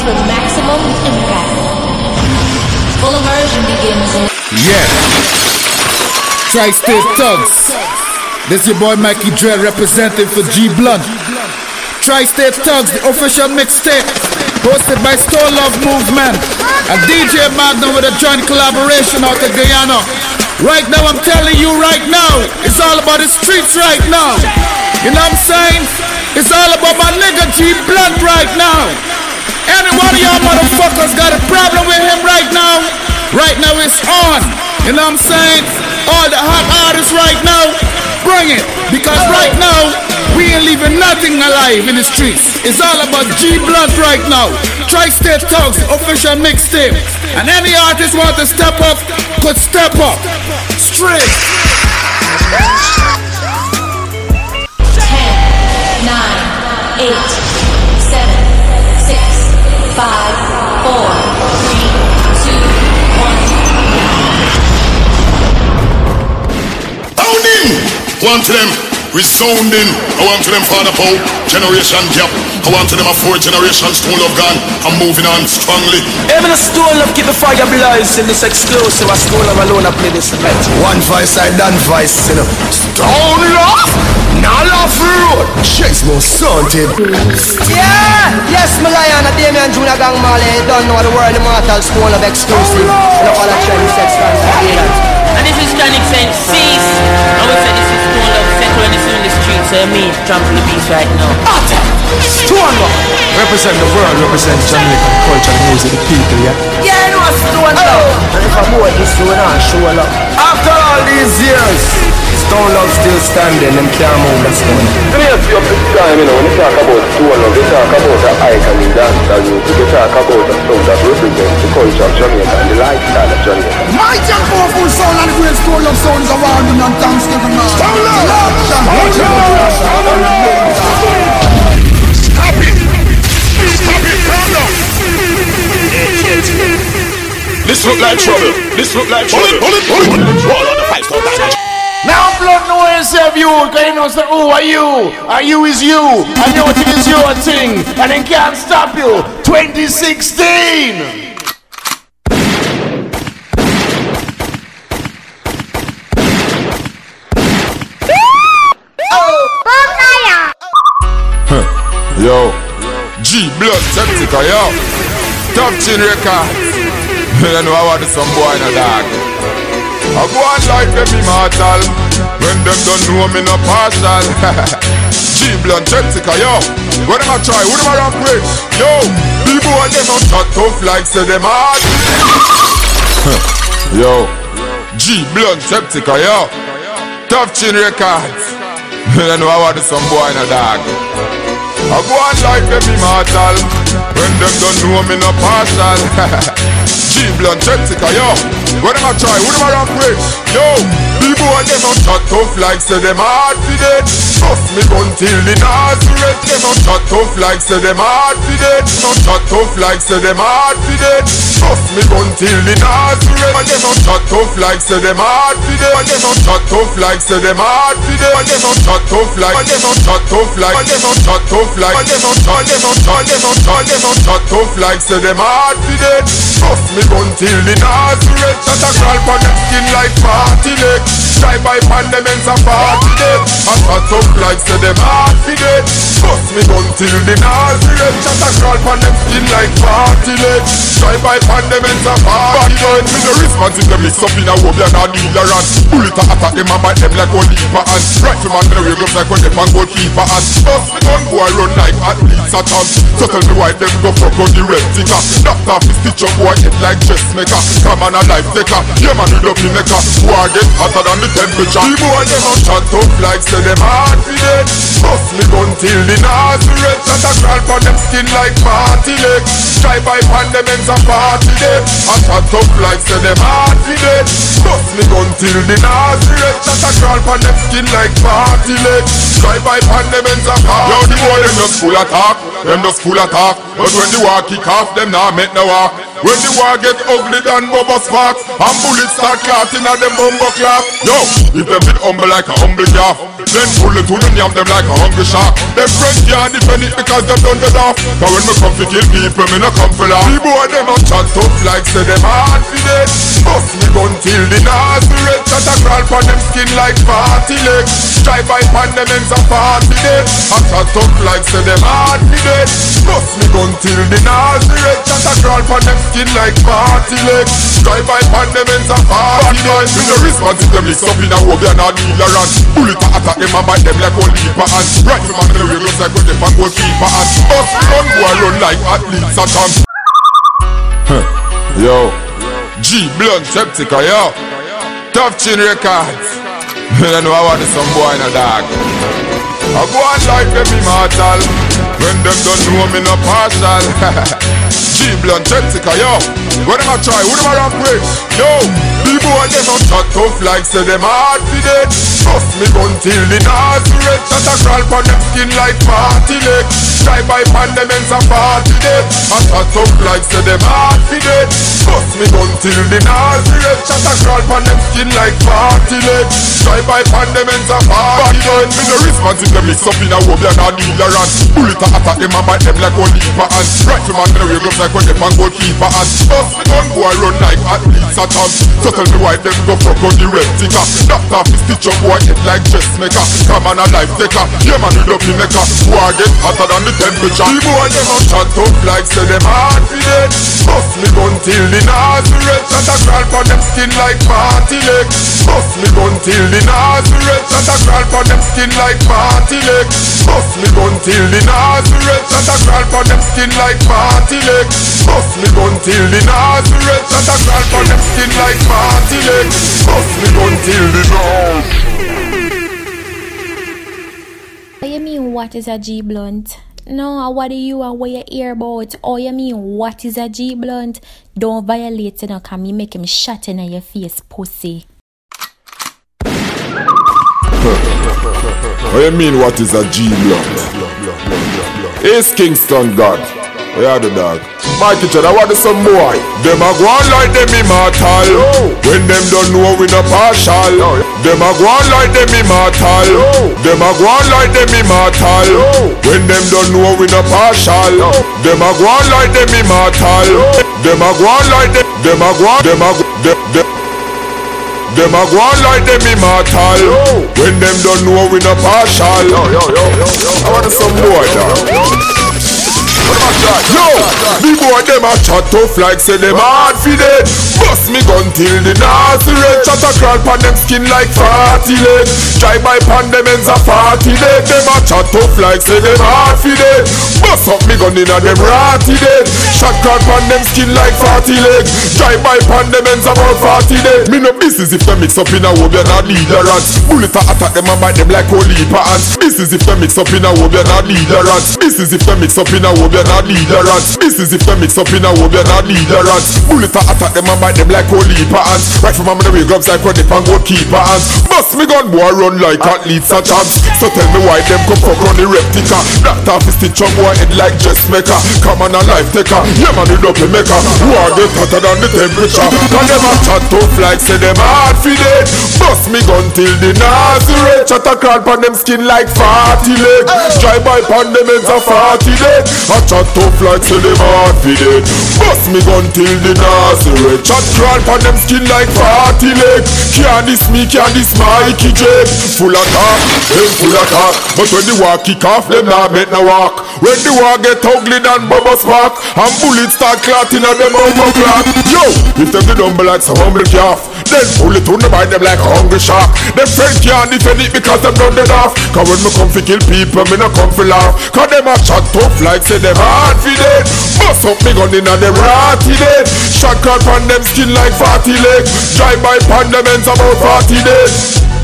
to maximum impact. Full immersion begins in. Yeah. Tri-State Thugs. This your boy Mikey Dread representing for G Blunt. Tri-State Thugs, the official mixtape, hosted by Stone Love Movement and DJ Magnum with a joint collaboration out of Guyana. Right now, I'm telling you right now, it's all about the streets right now. You know what I'm saying? It's all about my nigga G Blunt right now. Any one of y'all motherfuckers got a problem with him right now? Right now it's on. You know what I'm saying? All the hot artists right now, bring it. Because right now, we ain't leaving nothing alive in the streets. It's all about G Blunt right now. Tri-State Thugs, official mixtape. And any artist want to step up, could step up. Straight. One to them, resounding. I want to them Father Poe, generation gap. I want to them a four generation stone love gun. I'm moving on strongly. Even a stone love keep the fire blaze in this exclusive. A stone love alone I play this bet. One voice I done voice, you know. Stone love, not love road. Chase more haunted. Yeah! Yes, my lion, a Damian Junior Gong Marley. Don't know the world immortal stone of exclusive. Oh, you know all that Chinese sex standards. And this is Chronic saying cease. In the streets. So me, trample the beast right now. Stone love. Represent the world, represent Jamaican culture and music, the people, yeah? Yeah, I know a stone love. And if I'm more this stone, I'll show love. After all these years, Stone Love still standing and can't move that stone. Let me ask you a big time, you know, when you talk about Stone Love, you talk about the icon in dancehall music, you talk about the sound that represents the culture of Jamaica and the lifestyle of Jamaica. My and powerful sound and great Stone Love sounds around you on Thanksgiving, man. Stone Love! Stone Love! Stop This look like trouble. This look like trouble. Pull it, pull it, pull it. Roll on the five star diamond. Now blood no one save you, cause you know say, who are you? Are you is you, and your thing is your thing, and then can't stop you. 2016! Yo, G Blunt Septica, yo. Top chin records. You know I want some boy in a dog. I go on like them immortal. When them don't know me no partial. G Blunt Septica, yo. What am I try? What am I rock with? Yo, people want them top tough like say them hard. yo, G Blunt Septica, yo. Tough chin records. You know I want some boy in a dog. I go on like them immortal When them don't know me no partial. G Blunt Jessica, yo. What am I try? Who am I rock with? Yo People want them on shot tough like say them hard for dead. Trust me gun till the Nazareth. Them on shot tough like say them hard for dead. No shot tough like say them hard for dead. Trust me gun till the Nazareth. And them on shot tough like say them hard for dead. And them on shot tough like say them hard for dead. And them on shot tough like And them on shot tough like And them on shot tough like And them on shot them on shot them on shot them on shot tough like say them hard for dead Trust me gun till the Nazareth Shot a crawl pon them skin like party leg. Drive by pan them ends a party dead. And shot tough like say them hard for dead Trust me gun till the Nazareth Shot a crawl pon them skin like party leg. Drive by pan them ends a party dead. Me no response if them mix up in a wob and a dealer and Bullet a attack them and bite them like one leaper and Rifleman me no wake up like when them and goalkeeper and. Trust me gun boy run like athletes at all So tell me why them go fuck on the red ticker Doctor fi stitch up boy head like dressmaker Come on a life taker. Yeah man up in maker. War get hotter than the temperature. The boy them a shot up like say them hard fi dead Bust me gun till the Nazareth Shot a crawl pon them skin like party leg Drive by pan them ends a party dead A shot up like say them hard fi dead Bust me gun till the Nazareth Shot a crawl pon them skin like party leg Drive by pan them ends a party Yo the boy them just full of talk. Them just full of talk But when the war kick off them nah make no walk When the war get ugly than bubble spark And bullets start clotting at them bumbo clap Yo, if them bit humble like a humble calf Then bullet to the yam them like a hungry shark. Them friends can't defend it because them done the off But when me come to kill people, me no come for laugh The boy them a chat tough like say them hard for dead Bust me gun till the Nazareth Chat a crawl pon them skin like party legs Drive by pon them ends a party dead. A chat tough like say them hard for dead Bust me gun till the Nazareth Chat a crawl pon them skin like party legs Drive by pon them ends a party dead Me no response if them mix up in a hobby and a dealer and Bullet a attack them and bite them like one leaper and Right from the way looks like when they pan goalkeeper and me gun boy run like athletes a champ Yo, G Blunt Septica, yo. Tough Chin Records. you know I want some boy in a dog. I go on life like them immortal. When them don't know me no partial. G Blunt Septica, yo. What am I try? Who am I rock with? Yo, the boy them a chat tough like say them hard for dead. Trust me gun till the Nazareth. That a crawl pon them skin like party leg. Drive by pan them ends a party dead. A chat tough like say them hard for dead. Trust me gun till the Nazareth. That a crawl pon them skin like party leg. Drive by pan them ends a party dead. Me no response if them mix up in a wobbly and a dealer and bullet a attack them and bite them like one leaper and right to man the way looks like when them man goalkeeper and trust me gun boy run like athletes a champ. Tell me why them go fuck on the red ticker. Off his stitch up boy head like dressmaker. Come on a life taker. Yeah man we love the maker. War get hotter than the temperature. The boy them a chat up like say them hard for dead. Me gun till the Nazareth. That a crawl for them skin like party leg. Me gun till the Nazareth. That a crawl for them skin like party leg. Me gun till the Nazareth. That a crawl for them skin like party leg. Me gun till the Nazareth. That a crawl for them skin like party leg. Bust me gun till the. What you mean what is a G blunt? No, what do you and what you hear about? Oh, you mean what is a G blunt? Don't violate it, no, cause me make him shut in your face, pussy. What you mean what is a G block? Ace Kingston God. Are the dog? My kitchen, I want some boy. Them a go on like them immortal. When them don't know we no partial. Them a go on like them immortal. Them a go on like them immortal. When them don't know we no partial. Them a go on like them immortal. Them a go on like them. Them a go on. Them a go. Them. them them a go on like them immortal When them don't know we no partial Yo, yo, yo, yo, yo I want some boy dog Yo, the boy them a chat tough like say them hard for dead Bust me gun till the Nazareth Chat a crawl pan them skin like fatty leg Drive by pan them ends a party leg Them a chat tough like say them hard for dead Bust up me gun inna them ratty dead Shot crawl pan them skin like fatty leg Drive by pan them ends about fatty dead Me no business if them mix up in a wob you not leader ants Bullet a attack them and bite them like holy ants Business if them mix up in a wob you not leader ants Business if them mix up in a wob not leader ants Business if them mix up in a wob you not leader ants Bullet attack them and bite them like holy ants Right from the way grubs like they pan goalkeeper ants Bust me gun boy run like athletes a chance. So tell me why them come fuck on the replica. That half is stitch on boy head like dressmaker Come on a life taker. Yeah man you double maker. War get hotter than the temperature? Cause them a chat tough like say them hard for dead. Bust me gun till the Nazareth Chat a crawl pan them skin like fatty leg Drive by pan them ends a fatty dead A chat tough like say them hard for dead Bust me gun till the Nazareth. Chat crawl pan them skin like fatty leg. Can't this me, can't this Mikey J Full of talk, them full of talk. But when the war kick off, them not make no walk. When the war get ugly than bubble spark And bullets start clotting on them over clock. Yo, if them the dumble like some humble calf Then pull it on the bite them like hungry shark. Them friend can't defend it because them done dead off. Cause when me come fi kill people, me no come fi laugh. Cause them a chat tough like say them hard fi dead. Bust up me gun inna them ratty dead. Shot caught pan them skin like fatty leg. Drive by pan them ends about fatty dead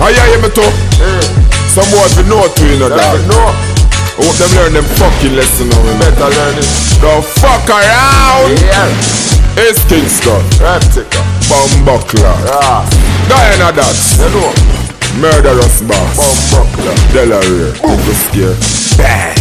I hear me too. Hmm. Some boys we know to you know that I hope them learn them fucking lesson now. Better learn it. Don't fuck around. Yeah. It's Kingston, Reptica, Bumbuckler, yeah. Diana Dats, you know. Murderous Boss, Bumbuckler, Delaware, Oversteer, Bang.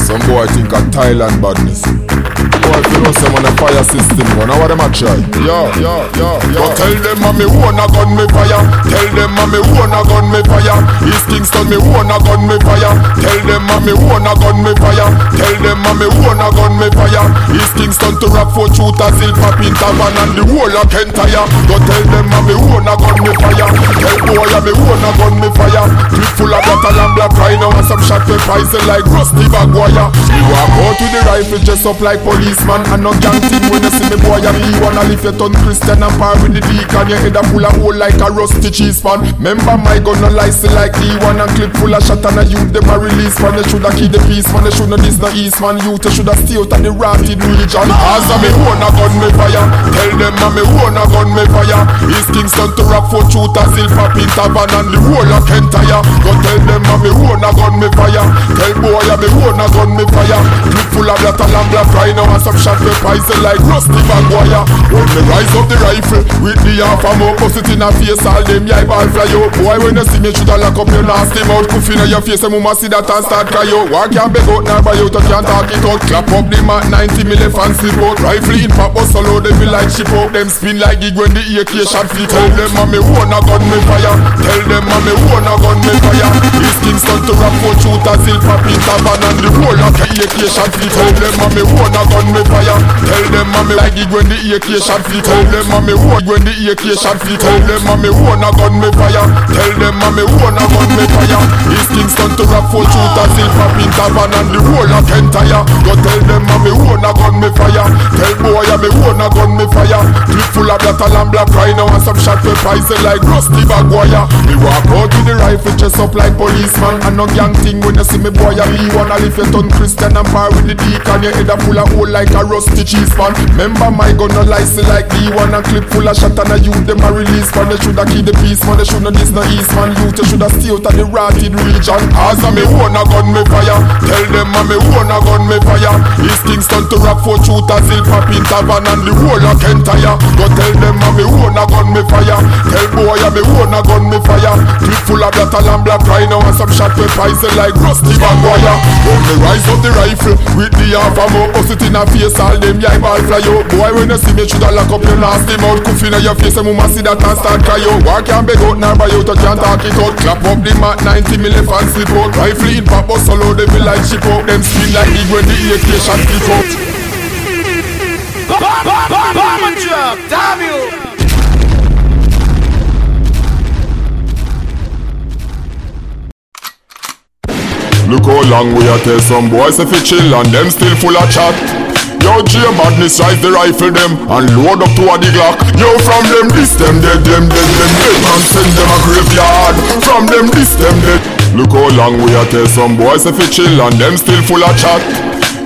Some boy think I'm Thailand badness. Boy, if you know someone a fire system go now what them a try. Yo, yo, yo, yo. But tell them a me own a gun me fire. Tell them a me own a gun me fire. East Kingston me own a gun me fire. Tell them a me own a gun me fire. Tell them a me own a gun me fire. East Kingston to Rockfort shooters, Hill Pop in Tavern and the whole of Kentire. Go tell them a me own a gun me fire. Tell boy a me own a gun me fire. Clip full of battle and black rhino and some shot with poison like Rusty Maguire. We walk out with the rifle dress up like policeman and no gang team when you see me boy a me wanna lift your tongue Christian and par with the deacon. Your head a full of hole like a rusty cheese pan. Remember my gun no lice like the one and clip full of shot and a youth them a release man. They shoulda keep the peace man. They shoulda this no east man. Youth they shoulda stay out of the rotted religion. As a me own a gun me fire. Tell them a me own a gun me fire. East Kingston to Rockfort shooters, Hill Pop in Tavern and the whole of Kentire. Go tell them a me own a gun me fire. Tell boy a me own a gun me fire. Clip full of that and black rhino and some shot with poison like Rusty Maguire. Uh. When me rise up the rifle with the half ammo, bust it in a face, all them yai ball fly out. Boy when you see me shoulda lock up your nasty mouth, cuff inna your face, and mama see that and start cry out. Walk can't beg out, now buy out, you can't talk it out. Clap up the mat, 90 milli fancy boat. Rifle in pop, bust solo, they be like ship out. Them spin like gig when the AK shot flee. Tell them a me own a gun me fire. Tell them a me own a gun me fire. East Kingston to Rockfort shooters, Hill Pop in Tavern and the whole of the AK shot flee. Tell them a me own a gun me fire. Tell them a me like gig when the AK shot flee. Tell them a me own when the AK shot flee. Tell them a me own a gun me fire. Tell them a me own a gun me fire. East Kingston to Rockfort shooters, Hill Pop in Tavern and the whole of Kentire. Go tell them a me own a gun me fire. Tell boy a me own a gun me fire. Clip full of battle and black rhino and some shot with poison like Rusty Maguire. Me walk out with the rifle dress up like policeman and no gang thing when you see me boy a me wanna lift your tongue Christian and par with the deacon. Your head a full of hole like a rusty cheese pan. Remember my gun no license like the one and clip full of shot and a youth them a release man. They shoulda keep the peace man. They shoulda this no east man. Youth they shoulda stay out of the rotted region. As a me own a gun me fire. Tell them a me own a gun me fire. East Kingston to Rockfort shooters, Hill Pop in Tavern and the whole of Kentire. Go tell them a me own a gun me fire. Tell boy a me own a gun me fire. Clip full of battle and black rhino and some shot with poison eh, like Rusty Maguire. When me rise up the rifle with the half ammo, bust it in a face, all them yai ball fly out. Boy when you see me, shoulda lock up your nasty mouth, cuff inna your face, and mama see that and start cry out. Walk can't beg out, nor buy out, you can't talk it out. Clap up the mat, 90 milli fancy boat. Rifle in pop, bust solo, they feel like ship out. Them spin like big when the AK shot flip out. Bomb and drop, damn you! Look how long we a tell some boys if it chill and them still full of chat. Yo, J madness rise the rifle them and load up to a the Glock. Yo, from them this them dead, them dead, them dead man send them a graveyard. From them this them dead. Look how long we a tell some boys if it chill and them still full of chat.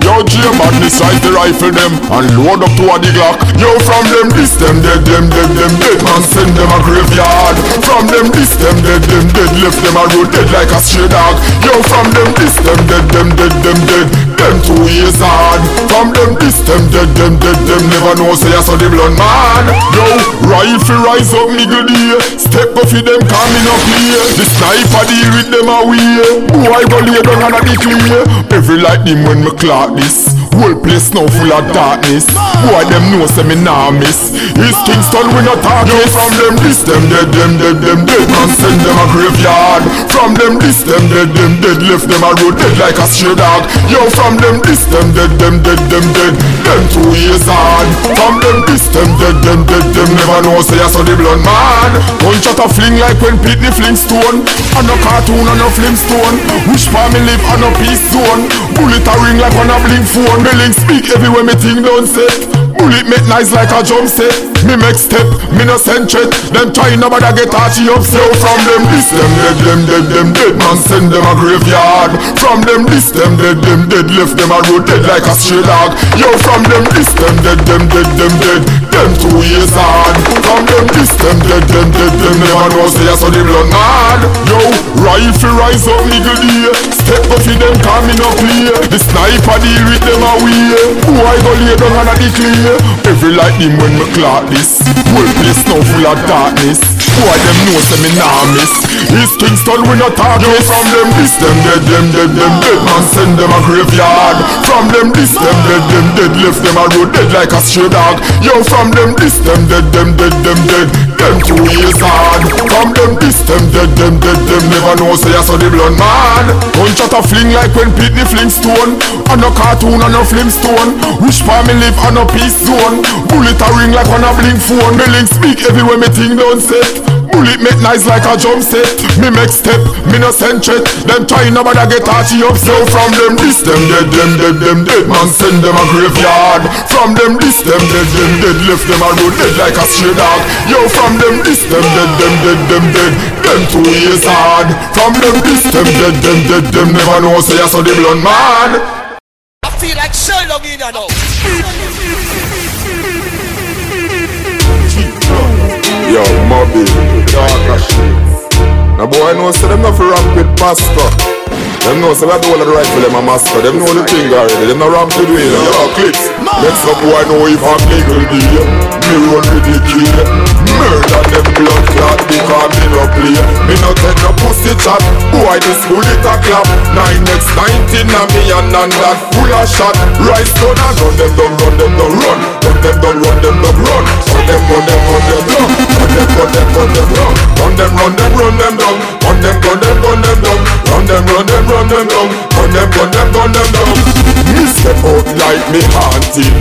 Yo, J madness rise the rifle them and load up to a the Glock. Yo, from them this them dead, them dead, them dead man send them a graveyard. From them this them dead, them dead left them a road dead like a stray dog. Yo, from them this them dead, them dead, them dead. Them two years hard. From them this them dead, them dead, them never know say I saw the blood man. Yo, rifle rise up nigga dear. Step off with them coming up here. The sniper deal with them away. Boy go lay down under the clear. Every lightning when me clock this. Whole place now full of darkness. Boy them know say me nah miss. East Kingston we not talk Yo, from them this them dead, them dead, them dead. Man send them a graveyard. From them this them dead, them dead. Left them a road dead like a stray dog. Yo, from them this them dead, them dead, them dead. Them two years hard. From them this them dead, them dead, them never know say I saw the blood man. Gunshot a fling like when Pitney Flintstone. And no cartoon and no Flintstone. Which part me live on a peace zone. Bullet a ring like on a blink phone. Me link speak everywhere me thing don't set. Bullet make nice like a drum set. Me make step, me no send threat. Them try nobody get archy upset. From them this them dead, them dead, them dead. Man send them a graveyard. From them this them dead, them dead. Left them a road dead like a stray dog. Yo, from them this them dead, them dead, them dead. Them two years hard. From them this them dead, them dead, them never know say I saw the blood man. Yo, rifle rise up nigga dear. Step up for them coming up clear. The sniper deal with them away. Boy go lay down under the clear. Every lightning when me clock this. Whole place now full of darkness. Boy, them know say me nah miss. East Kingston we not talk Yo, from them this them dead, them dead, them dead. Man send them a graveyard. From them this them dead, them dead. Left them a road dead like a stray dog. Yo, from them this them dead, them dead, them dead. Them two years hard. From them this them dead, them dead, them never know say I saw the blood man. Gunshot a fling like when Pitney fling stone. On a cartoon on a stone. Which part me live on a peace zone. Bullet a ring like on a blink phone. Me link speak everywhere me thing don't set. Bullet make nice like a jump set. Me make step, me no send check. Them try nobody get archy up. So from them this them dead, them dead, them dead. Man send them a graveyard. From them this them dead, them dead. Left them a road dead like a stray dog. Yo, from them this them dead, them dead, them dead. Them two years hard. From them this them dead, them dead, them never know say I saw the blood man. I feel like Sherlock in you now. Yo, Moby, dark as shit. Now boy I know say them not for ramp with pastor. Them know say we have the whole of the them a master. Them know the thing already. Them not ramp with me. Yo, clips. Let some boy know if I'm legal deal. Me run with the key. Murder them blood clot because me no play. Me no take no pussy chat. Boy this bullet a clap. Nine next nineteen a me and none that full of shot. Rise down and run them down, run them down, run. Run them down, run them down, run. Run them, run them, run them down. Run them, run them, run them down. Run them, run them, run them down. Run them, run them, run them down. Run them, run them, run them down. Run them, run them, run them down. Me step out like me hunting.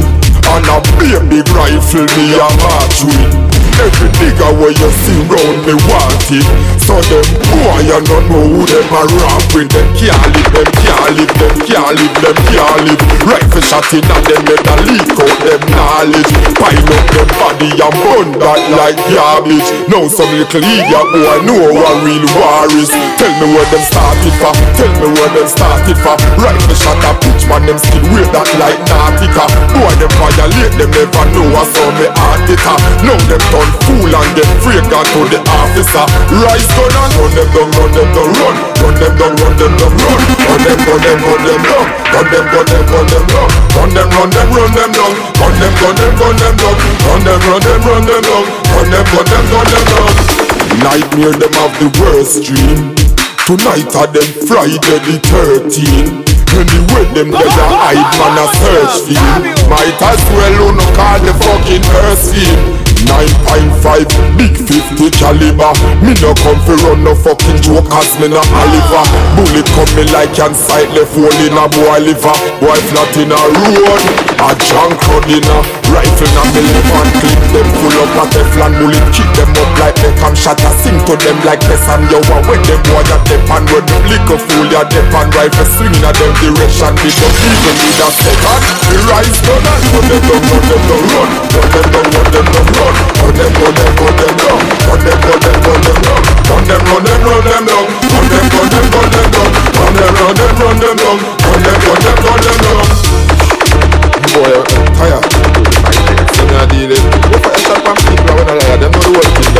And a baby rifle me a march with Every nigga where you see round me want it. So them boy you don't know who them a rap with Them can't live, them can't live, them can't live, them can't live Rifle shot in and them let a leak out them knowledge. Pile up them body and burn that like garbage. Now some little idiot boy know what real war is Tell me where them started for, tell me where them started for. Rifle shot a pitch man them still wear that like Nautica. Boy them violate them never know what's on me heart it Now them turn fool and get fragrant to the officer. Rise gun and run them down, run them down, run. Run them down, run them down, run. Run them, run them, run them down Run. Them, run them, run them down Run. Them, run them, run them down. Run them, run them, run them down. Run them, run them, run them down. Run them, run them, run them down. Nightmare them have the worst dream. Tonight are them Friday the 13th Anyway, them there a hide man a search for him. Might as well no call the fucking earth him 9.5 big 50 caliber. Me no come for run no fucking joke cause me no Oliver. Bullet come me like can sight left hole in a boy liver. Boy flat in a road A junk crowd in a rifle na me live and clip them full up a Teflon bullet Kick them up like Beckham shot a sing to them like this and yo a when them boy a dep and when them liquor fool ya dep and rifle. Swinging at them direction We don't even need a second The rise gun and run them down, run them down, run. Run them down, run them down, run Run them, them, them down them, them, them down them, run them, run them down them, them, them down them, run them, run them down them, them, them Boy, it Go shot from people when I Them the thing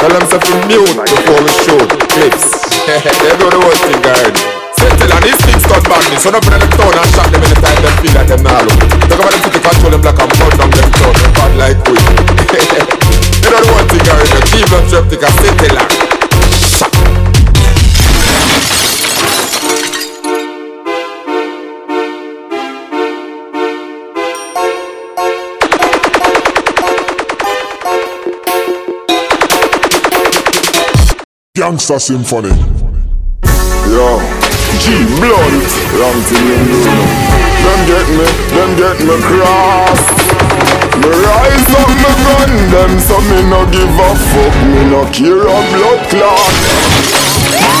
Tell them to mute before we shoot Clips They the thing already Settle and these things start badness So up in the town and shot them anytime them feel like them now. Look Talk about them city control them black and burn down them Them like we You know the one thing already Cleveland trap take a settle and Shot Gangsta Symphony. Yo, G blunt, wrong thing you do now. Them get me, them get me cross. Me rise up me gun them, so me no give a fuck. Me no care a blood clot.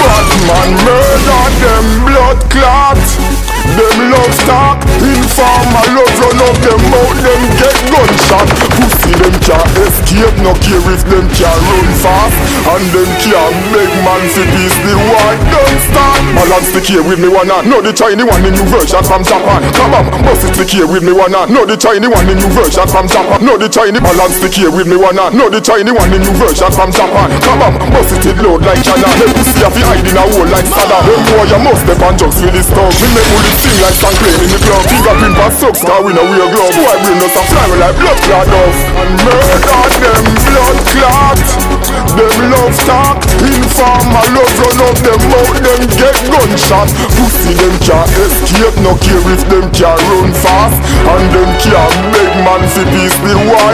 Batman murder them blood clot. Them love talk, informer love run up them out, them get gunshot. Pussy them can't escape, no care if them can run fast, and them can't make man fi peace. The war don't start. balance the key with me one hand. No the Chinese one, the new version from Japan. On, bust it the key with me one hand. No the Chinese one, the new version from Japan. No the Chinese balance the key with me one hand. No the Chinese one, the new version from Japan. On, bust it it load like China. Me see if you hide in a hole like Saddam. Them boy you must step on drugs with this stuff. Me make bullet sing like song playing in the club. Pass up, star we know we a glove. Boy bring us a fly like blood clot off. And murder them blood clot. Them love talk. Inform my love run up them out. Them get gunshot. Pussy them can't escape. No care if them can run fast. And them can't beg man fi peace. The war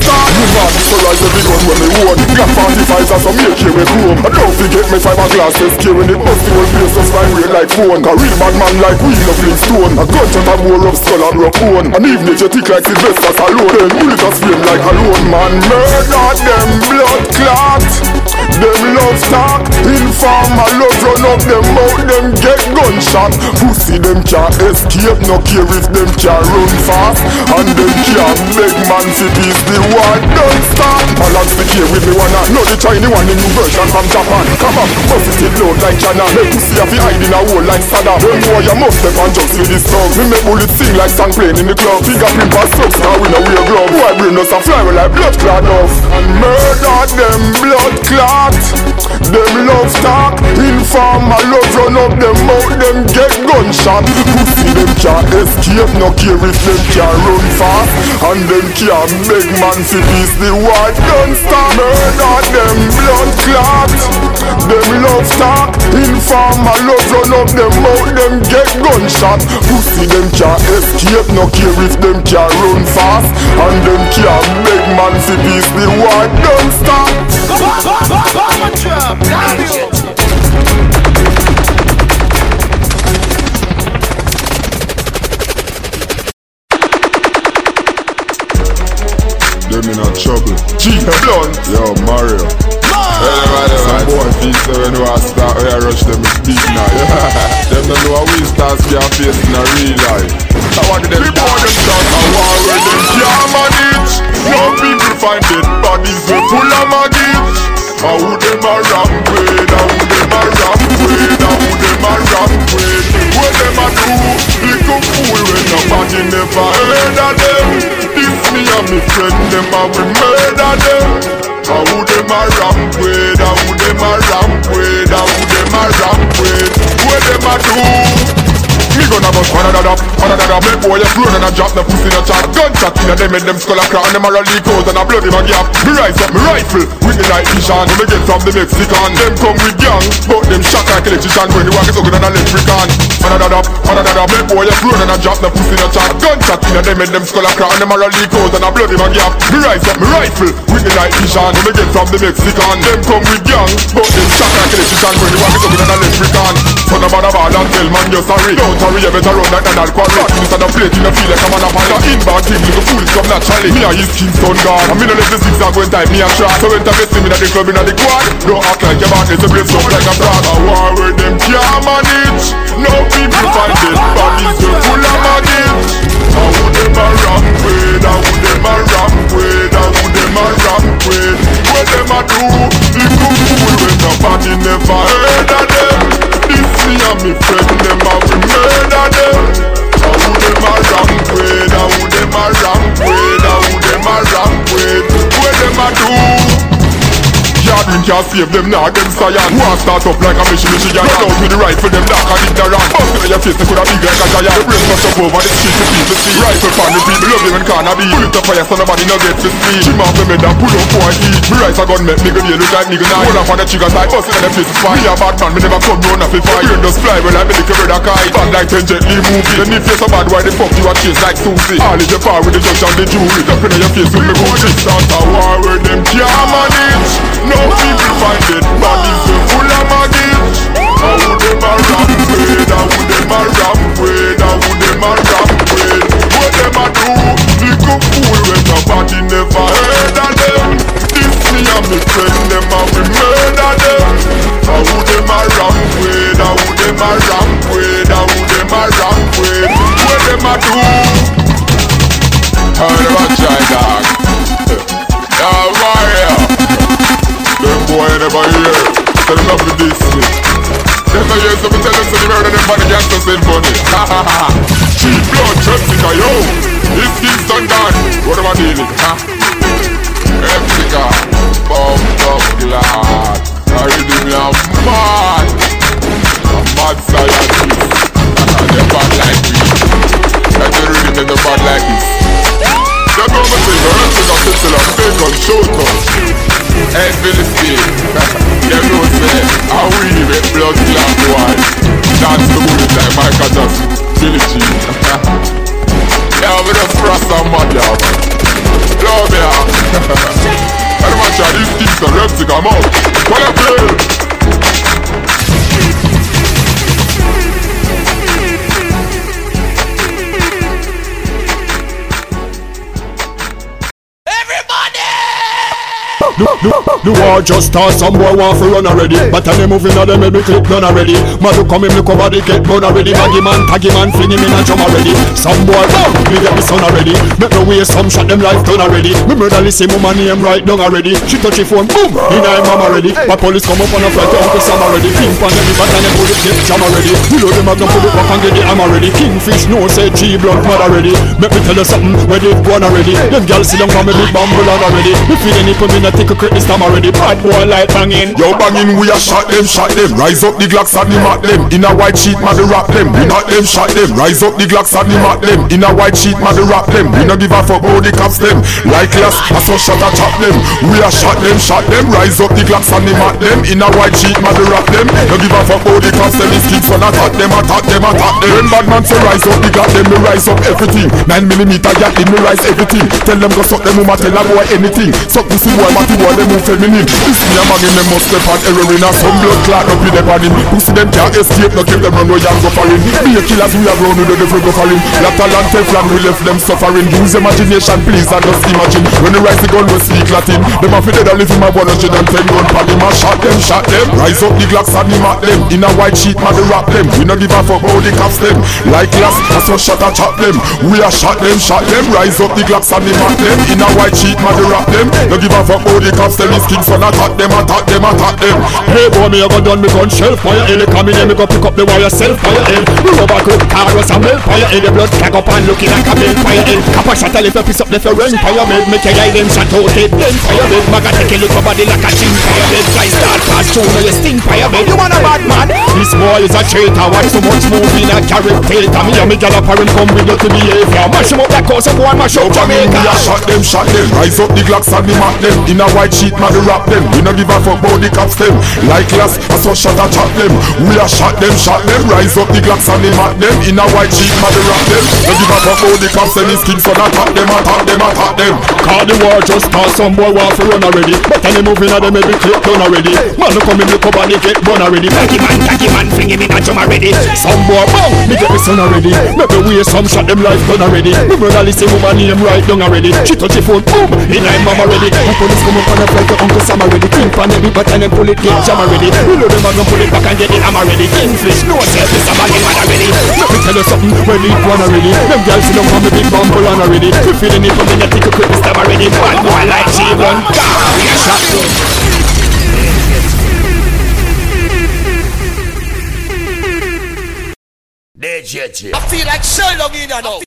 stop. Me man so rise every gun when me own. Got 45s and some AK we chrome. I don't forget me fiberglass SK when it bust the whole place just vibrate like phone. A real bad man like we no Flintstone. A gunshot a more of skull and rock bone. And even if you tick like Sylvester Stallone, then bullet a flame like alone man. Murder them blood clot. Them love talk. Inform my love run up them out. Them get gunshot. Pussy them can't escape. No care if them can run fast. And them can't beg man fi peace. The war don't stop. Balance the key with me one hand. No the Chinese one, the new version from Japan. Come on, bust it load like China. Make pussy have hide in a hole like Saddam. Them boy you must step on drugs with this song. Me make bullets sing like song playing in the club. Fingerprint pass up, star we know we a glove. Boy bring us a fly like blood clot off. And murder them blood clot not them love talk. Inform my love run up them out. Them get gunshot. Pussy them can't escape. No care if them can run fast. And them can't beg man fi peace. The war don't stop. Murder them blood clot. Them love talk. Inform my love run up them out. Them get gunshot. Pussy them can't escape. No care if them can't run fast. And them can't beg man fi peace. The war don't stop. Them in a trouble. G Blunt. Yo, Mario. Everybody, some boy feel so when we start, we rush them with big knife. them don't know how we start scare face in a real life. I want them Before them start a war where them can't manage. No people find dead bodies we full of maggots. How them a rampage, how them a rampage, how them a rampage. What them a do? Little fool when nobody never heard of them. This me and me friend, them a we murder them. How them a rampage, how them a rampage, how them a rampage. What them a do? Gonna bust one another, one another Make boy a flown and a drop the pussy in a chat. Gunshot in a them and them skull a crack. And them a leak out and a blood in a gap Me rise up, me rifle With the night vision. When me get from the Mexican Them come with gang But them shot like electrician. When the walk is ugly than an electrican One another, one another Make boy a flown and a drop the pussy in a chat. Gunshot in a them and them skull a crack. And them a leak out and a blood in a gap Me rise up, me rifle With the night vision. When me get from the Mexican Them come with gang But them shot like electrician. When the walk is ugly than an electrican. Son of a and tell man you're sorry. Don't worry, you better run like Donald Quarrie Instead of plate, you feel like I'm on a pile of inbound team Little fools come naturally. Me and his Kingston guard And me no let the zigzag when time me a shot. So when time see me at the club in the quad. Don't act like your back is a blaze up like a frog A war where them can't manage. No people find dead bodies we full of maggots How would them a rampage, how would them a rampage How would them a rampage What them a do? Little fool when nobody never heard of them me and me friend them a we murder them. How would them a rampage, how would them a rampage How would a What a do? Yard win can't save them, nah, them science War start up like a mission, Michigan Run. Out with the rifle, them dark and ignorant Bust in your face, they coulda big like a giant. The brain must up over the street to people see. Rifle fan, the people love you when corner be. Bullet up fire, so nobody no get to see. Trim off the med and pull up for a heat Me rise a gun, make nigga deal look like nigga Now hold up on the trigger side, bust in the face fight. Me a bad man, me never come round a fi fight. Brain just fly, well like me little brother kite Bad like ten Jet Li movie. Then if you're so bad, why the fuck you a chase like Susie? All is your power with the judge and the jury. Up in your face with me Gucci Start a war where them can't manage No dead bodies we full of How would them a rampage, how would them How would them What them a do? Little never heard of them This me and them a we murder them How would them how would them How would them a them do? Them a try dog Yeah, warrior them boy never hear so me tell them so the murder them body gangsta symphony. Ha ha ha. Cheap blood, Jessica, yo. This Kingston done. What am I dealing? Ha. Jessica, bump up glad. I really me a mad. A mad scientist. They're bad like me. And they really them bad like this. They know me say, Jessica, Cicely, I'm bacon, show up. Hey, Philistine. Them know say, how we make blood clot boy. Dance the bullet like Michael Jackson. Billie Jean. yeah, we just cross some mad, yeah. Love ya. And man, try these things to rep to come out. What a play. The, war just start, some boy want to run already. But time they moving on them, maybe clip done already. Madu come in, me cover the get bone already. Baggy man, taggy man, fling him in a drum already. Some boy, boom, me get me son already. Make me waste some shot, them life done already. Me murder listen, mama name right down already. She touch the phone, boom, in her mom already. My police come up on a flight, Uncle Sam already. King pan every bat and them bullet get jam already. You know them a gonna pull it back and get the arm already. Kingfish, no say G blood mad already. Make me tell you something, where they gone already. Them girls sit down for me big bamboo already. Me feel any put me in a tick a crit this time already bad boy like banging. Yo banging, we a shot them, shot them. Rise up the Glocks and the mat them. In a white sheet, man, the rap them. We not them, shot them. Rise up the Glocks and the mat them. In a white sheet, man, the rap them. We no give a fuck about the cops them. Like last, I saw shot a chop them. We a shot them, shot them. Rise up the Glocks and the mat them. In a white sheet, man, the rap them. No give a fuck about the cops them. These kings son attack them, attack them, attack them. When bad man say rise up the Glock them, me rise up everything. Nine millimeter gat me rise everything. Tell them go suck them, mama tell a boy anything. Suck pussy boy, matty boy, them move feminine. Me a man in them must step on heroin and some blood clot up in on him Pussy them can't escape, no keep them run no young go for him Be a killers we have run with the devil go for him Lateral and Teflon we left them suffering. Use imagination please and just imagine. When the rise the gun we speak Latin. Them a fi dead a live him a one hundred and ten gun pad him a shot them, shot them. Rise up the Glocks and him at them. In a white sheet man the rap them. We no give a fuck about the cops them. Like glass, I saw shot a chop them. We a shot them, shot them. Rise up the Glocks and him at them. In a white sheet man the rap them. No give a fuck about the cops them His kings son attack them, attack them, attack them. Hey boy, me a go done me gun shell fire head. Come in here, me go pick up the wire self fire head. Me rubber coat car was a melt fire head. The blood tag up and looking like a melt fire head. Kappa shot a little piece up the ferren fire head. Me tell you them shot out head. Then fire head. Maga take a look over the like a chin fire head. Fly start fast through now you sting fire head. You want a bad man? This boy is a traitor. Watch so much movie in a carrot tailor. Me and me gal up and come with to behavior. Mash him up that cause of one mash up Jamaica. We a shot them, shot them. Rise up the Glocks and the mat them. In a white sheet, man, the rap them. We no give a fuck about the cops them. Like last, I saw shot a chop them. We a shot them, shot them. Rise up the Glocks and the mat them. In a white sheet, man, the rap them. No give a fuck about the cops them. His kids son attack them, attack them, attack them. Call the war just start, some boy want to run already. But any moving at them, every clip done already. Man, look come in, look up and they get run already. Baggy man, taggy man, fling him in a drum already. Some boy, bang, me get me son already. Maybe we some shot them life done already. Me brother listen, woman name right down already. She touch the phone, boom, in I'm mama already. The police come up on a flight to Uncle Sam already. King pan every but and then pull it, get jam already. We know them a gonna pull it back and get it, I'm already. Kingfish, no self, this a baggy man already. Let me tell you something, when it one already. Them girls sit down on me big bumble on already. We feeling it from the take a quick stab already. Bad boy like G1, we a shot through. I feel like Sherlock in now.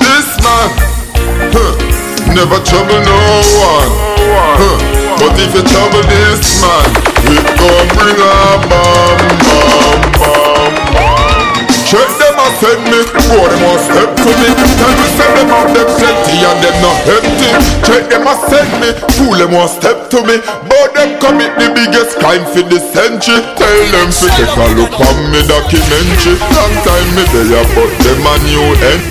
This man, huh, never trouble no one. But if you trouble this man, it gon' bring a bomb, bomb, bomb. Check them a send me, boy them want step to me. Tell me send them out them plenty and them not empty. Check them a send me, fool them want step to me. But them commit the biggest crime for the century. Tell them to take a look on me documentary. Long time me there, but them a new end.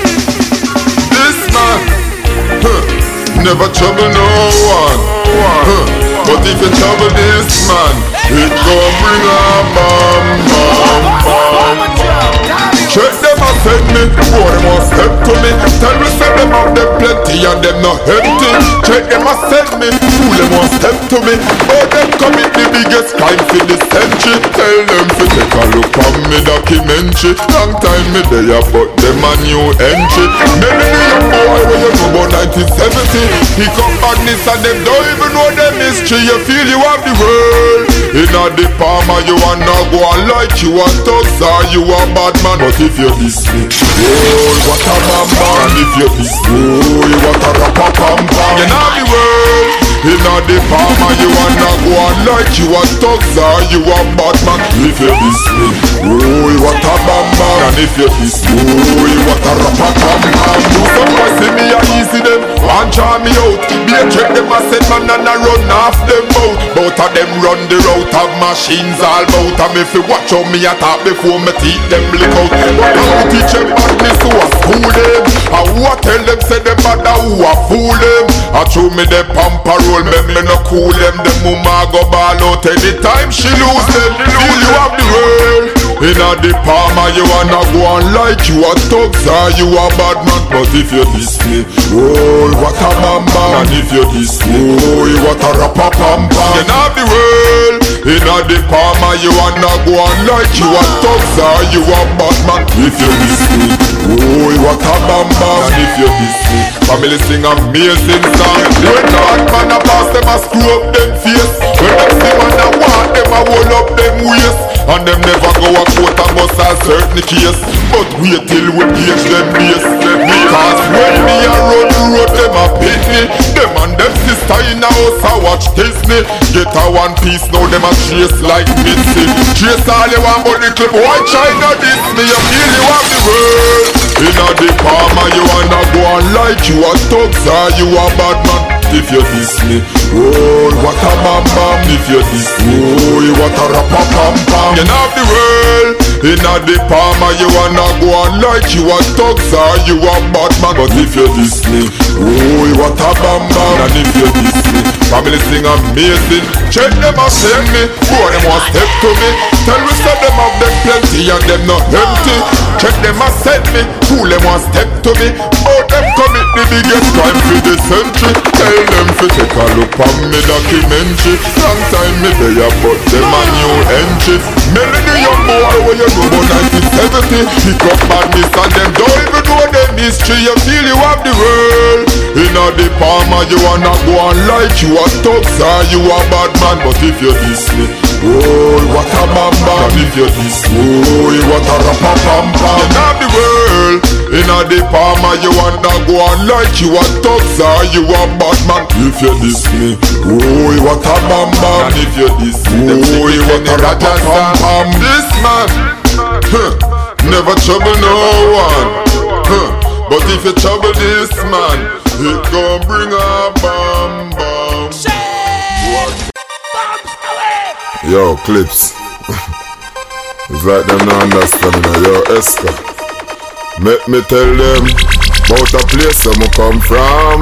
This man, huh, never trouble no one. But if you trouble this man, it gon' bring a bomb, bomb, bomb. Check and send me, boy them want step to me. Tell me say them have them plenty and them not empty. Check them and send me, fool them want step to me. Oh, but them commit the biggest crime for the century. Tell them to take a look on me documentary. Long time me there, but them a new entry. Many the young boy when you know about 1970. He come badness and them don't even know them history. You feel you have the world. Inna the palm of you wanna go on like you a thugs or you a bad man. But if you this oh what a mama. And if you me, oh what a rapper pam pam. You know the world. Inna the palm of you wanna go on like you a thugs or you a bad man. If you this me, oh what a mama. And if you this me, oh what a rapper pam pam. Do some boys see me a easy them, want try me out. Be a check them a set man and a run off them out. Both of them run the route of machines all bout. And if you watch how me attack before me teeth them lick out. But I will teach them badness who a school them. And who a tell them say them bad and who a fool them. I show me the pamper roll, make me no cool them. The mama go ball out anytime she lose them. Feel you have the world. Inna the palm of you wanna go on like you a thugs or you a bad man But if you diss me, oh what a bamba And if you diss me, oh what a rapper pam pam You know the world Inna the palm of you wanna go on like you a thugs or you a bad man If you diss me, oh what a bamba And if you diss me, family sing amazing song. When bad man a pass them a screw up them face. When them see man a want them a hold up them waist And them never go a court and bust a certain case. But wait till we page them base. Because when me a run the road them a pit me. Them and them sister in a house a watch Disney Get a one piece now them a chase like Mitzi. Chase all you want but clip. Why China diss me? You feel you have the world. Inna the palm and you wanna go on like you a thugs or you a bad man if you diss me. Oh, what a bam bam If you diss me. Oh, what a rappa pam pam. You know the world Inna the palm and you wanna go on like you a thugs or you a bad man. But if you diss me Oh, what a bam bam. And if you diss me Family sing amazing. Check them and send me. Four them want step to me? Tell me say them have them plenty and them not empty. Check them and send me. Fool them want step to me? Oh, them commit the biggest crime for the century. Tell them to take a look on me documentary. Long time me there but them a new entry. Melody young boy where you know about 1970 Pick up badness and them don't even know them history. You feel you have the world. Inna the palm and you wanna go on like you a thugs or you a bad man But if you diss me Oh, what a bam bam. If you diss me Oh, what a pam You know the world Inna the palm and you wanna go on like you. A thugs or you a bad man. If you diss me Oh, what a bam bam. And if you diss me Oh, what a pam This man huh, Never trouble no one. Huh, But if you trouble this man It gon' bring a bam Yo, clips. it's like them not understanding. Yo, Esca. Make me tell them about a place me come from.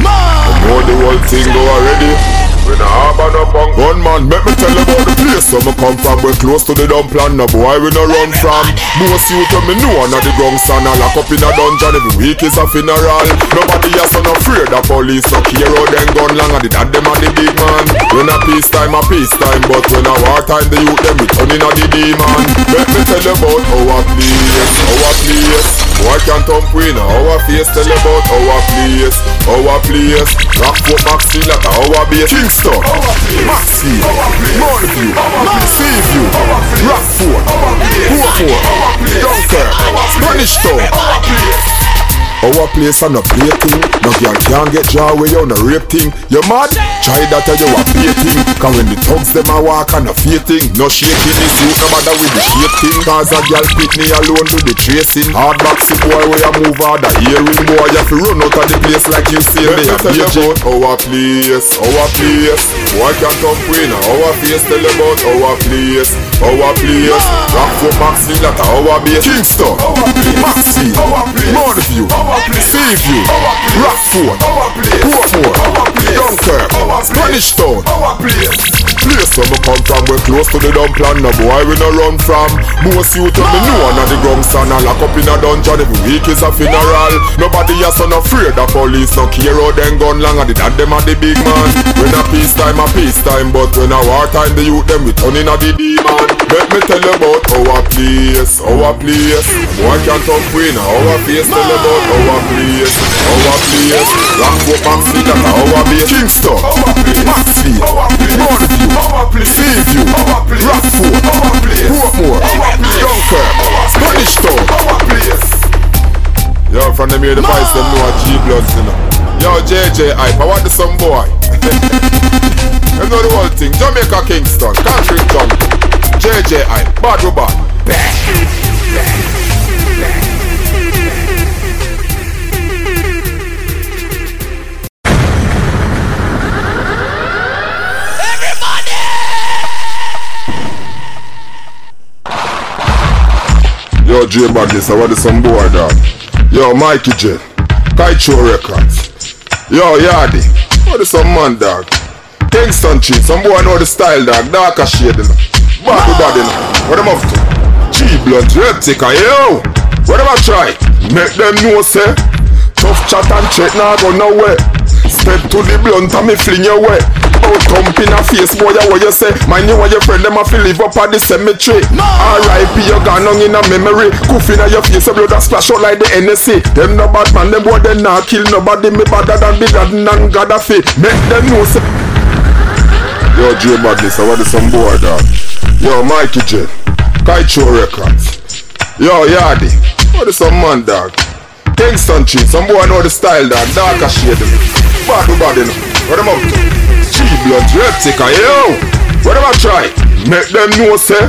Man, know the whole thing go already. We nah harbor no punk. Gunman, make me tell you about the place where me come from. We close to the dump plan, no boy we no run from. Most youth me know na the ground son A lock up in a dungeon, every week is a funeral. Nobody has son afraid of police. No care how them gun long and the dad them a the big man. When a peace time, a peace time But when a war time, the youth them returning a the demon. Let me tell you about our place, our place. Boy can't thump we now, our face. Tell you about our place, our place. Rock Rockfort, Maxfield, at our base Kingston, Maxfield, Monview, Seaview, Rockfort, Beaufort, Dunkirk, Spanish our place and a play thing No girl can't get jaw where you no rape thing You mad? Try that or you a pay thing Cause when the thugs them a walk and a fake thing No shaking this youth no matter with the shape thing Cause a girl pick me alone do the tracing. Hard boxy boy where you move hard a hearing. Boy You have to run out of the place like you see me Our place, our place Boy can't come queen Our face tell about our place Our place. Rockfort Maxfield at our base. Kingston. Maxfield Monview Seaview, Rockfort, Beaufort, Dunkirk, Spanish Town, place where me come from, we close to the dump plan. No boy we no run from. Most youth when me know under the gum son, I lock up in a dungeon. Every week is a funeral. Nobody has son afraid the police. No care how them gun long, and the dad them a the big man. When a peace time, a peace time, but when a war time, the youth them we turning a the demon. Let me tell you about our place, our place. Boy can't talk we now. Our face tell you about our place, our place. Rockfort, Maxi, that our base. Kingston, Maxfield, Broadview, Seaview, Rockfort, Portmore, Dunkirk, Spanish Town. Yo, from them here, the boys them know a G bloods, you know. Yo, JJ Hype, I want the some boy. you know the whole thing. Jamaica Kingston, Country Jump, JJ Hype, bad we bad. Yo, J Badness, I want some boy, dog. Yo, Mikey J, Kaieteur Records. Yo, Yardi, what is some man, dog? Kingston Chief, some boy know the style, dog. Darker shade, you know. Bad, you know. What them up to? G Blunt, Reptica, yo. What them I try? Make them know, say. Tough chat and check, now go nowhere. Step to the blunt and me fling your way. Out thump in a face, boy, what you say? Mind you and your friend, them a feel live up at the cemetery. R.I.P. you gone on in a memory. Coof in your face, your blood a splash out like the NSA. Them no bad man, them boy, they not kill nobody. Me better than Bin Laden and Gaddafi. Make them know, say. Yo, J Badness, I want some boy, dog. Yo, Mikey J, Kaieteur Records. Yo, Yardi, what is some man, dog? Kingston Chief, some boy know the style, dog. Darker shade. Bad you know. What them up to? G Blunt, Reptica, yo. What them I try? Make them know, say.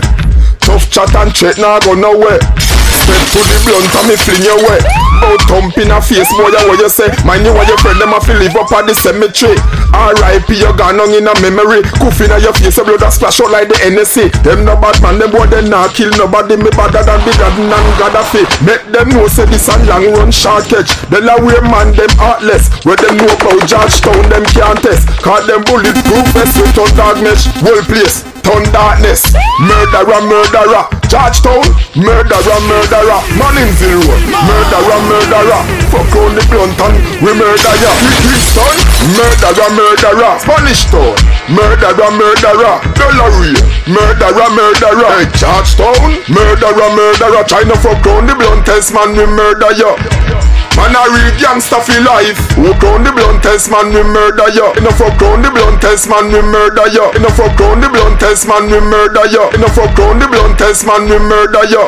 Tough chat and check, now go nowhere. Step to the blunt and me fling your way. Out thump in a face, boy, what you say? Mind you and your friend, them a feel live up at the cemetery. R.I.P. you gone on in a memory. Coof in your face, your blood a splash out like the NSA. Them no bad man, them boy, they not kill nobody. Me better than Bin Laden and Gaddafi. Make them know, say this a long run short catch. They man, them heartless. Where them know about Georgetown, them can't test. Cause them bulletproof vest with on dog mesh. Whole place, turn darkness. Murderer, murderer. Georgetown, murderer, murderer. Man in zero, murderer, murderer. Fuck on the blunt and we murder ya. Kingston, murderer, murderer. Spanish Town, murderer, murderer. Delaware, murderer, murderer. Hey, Georgetown, murderer, murderer. China fuck on the bluntest man we murder ya. Man a real gangster for life. Walk on the bluntest man we murder ya. Enough fuck on the bluntest man we murder ya. Enough fuck on the bluntest man we murder ya. Enough fuck on the bluntest man we murder ya.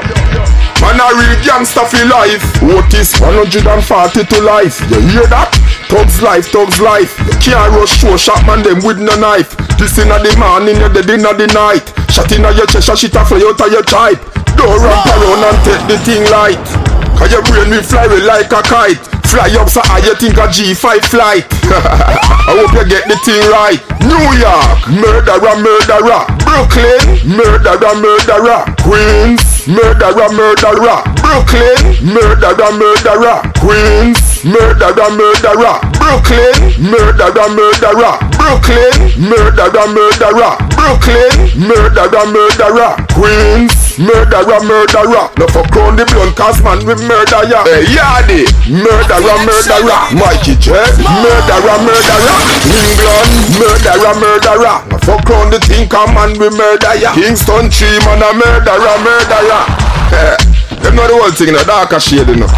Man a real gangster for life. Otis 140 to life? You hear that? Thugs life, thugs life. You can't rush show shot man them with no knife. This inna the morning, you dead inna the night. Shot inna your chest, shit a fly out of your type Don't ramp around and take the thing light Cause your brain will fly like a kite. Fly up so high you think a G5 flight? I hope you get the thing right. New York, murderer, murderer. Brooklyn, murderer, murderer. Queens, murderer, murderer. Brooklyn, murderer, murderer. Queens, murderer, murderer. Brooklyn, murderer, murderer. Brooklyn, murderer, murderer Brooklyn, murderer, murderer. Queens, murderer, murderer. No fuck round the blunt cause man we murder ya Hey Yardi, murderer, murderer. Mikey J, murderer, murderer. England, murderer, murderer. No fuck round the cause man we murder ya Kingston Tree man a murderer, murderer. Eh, Them know the whole thing in a darker shade you know.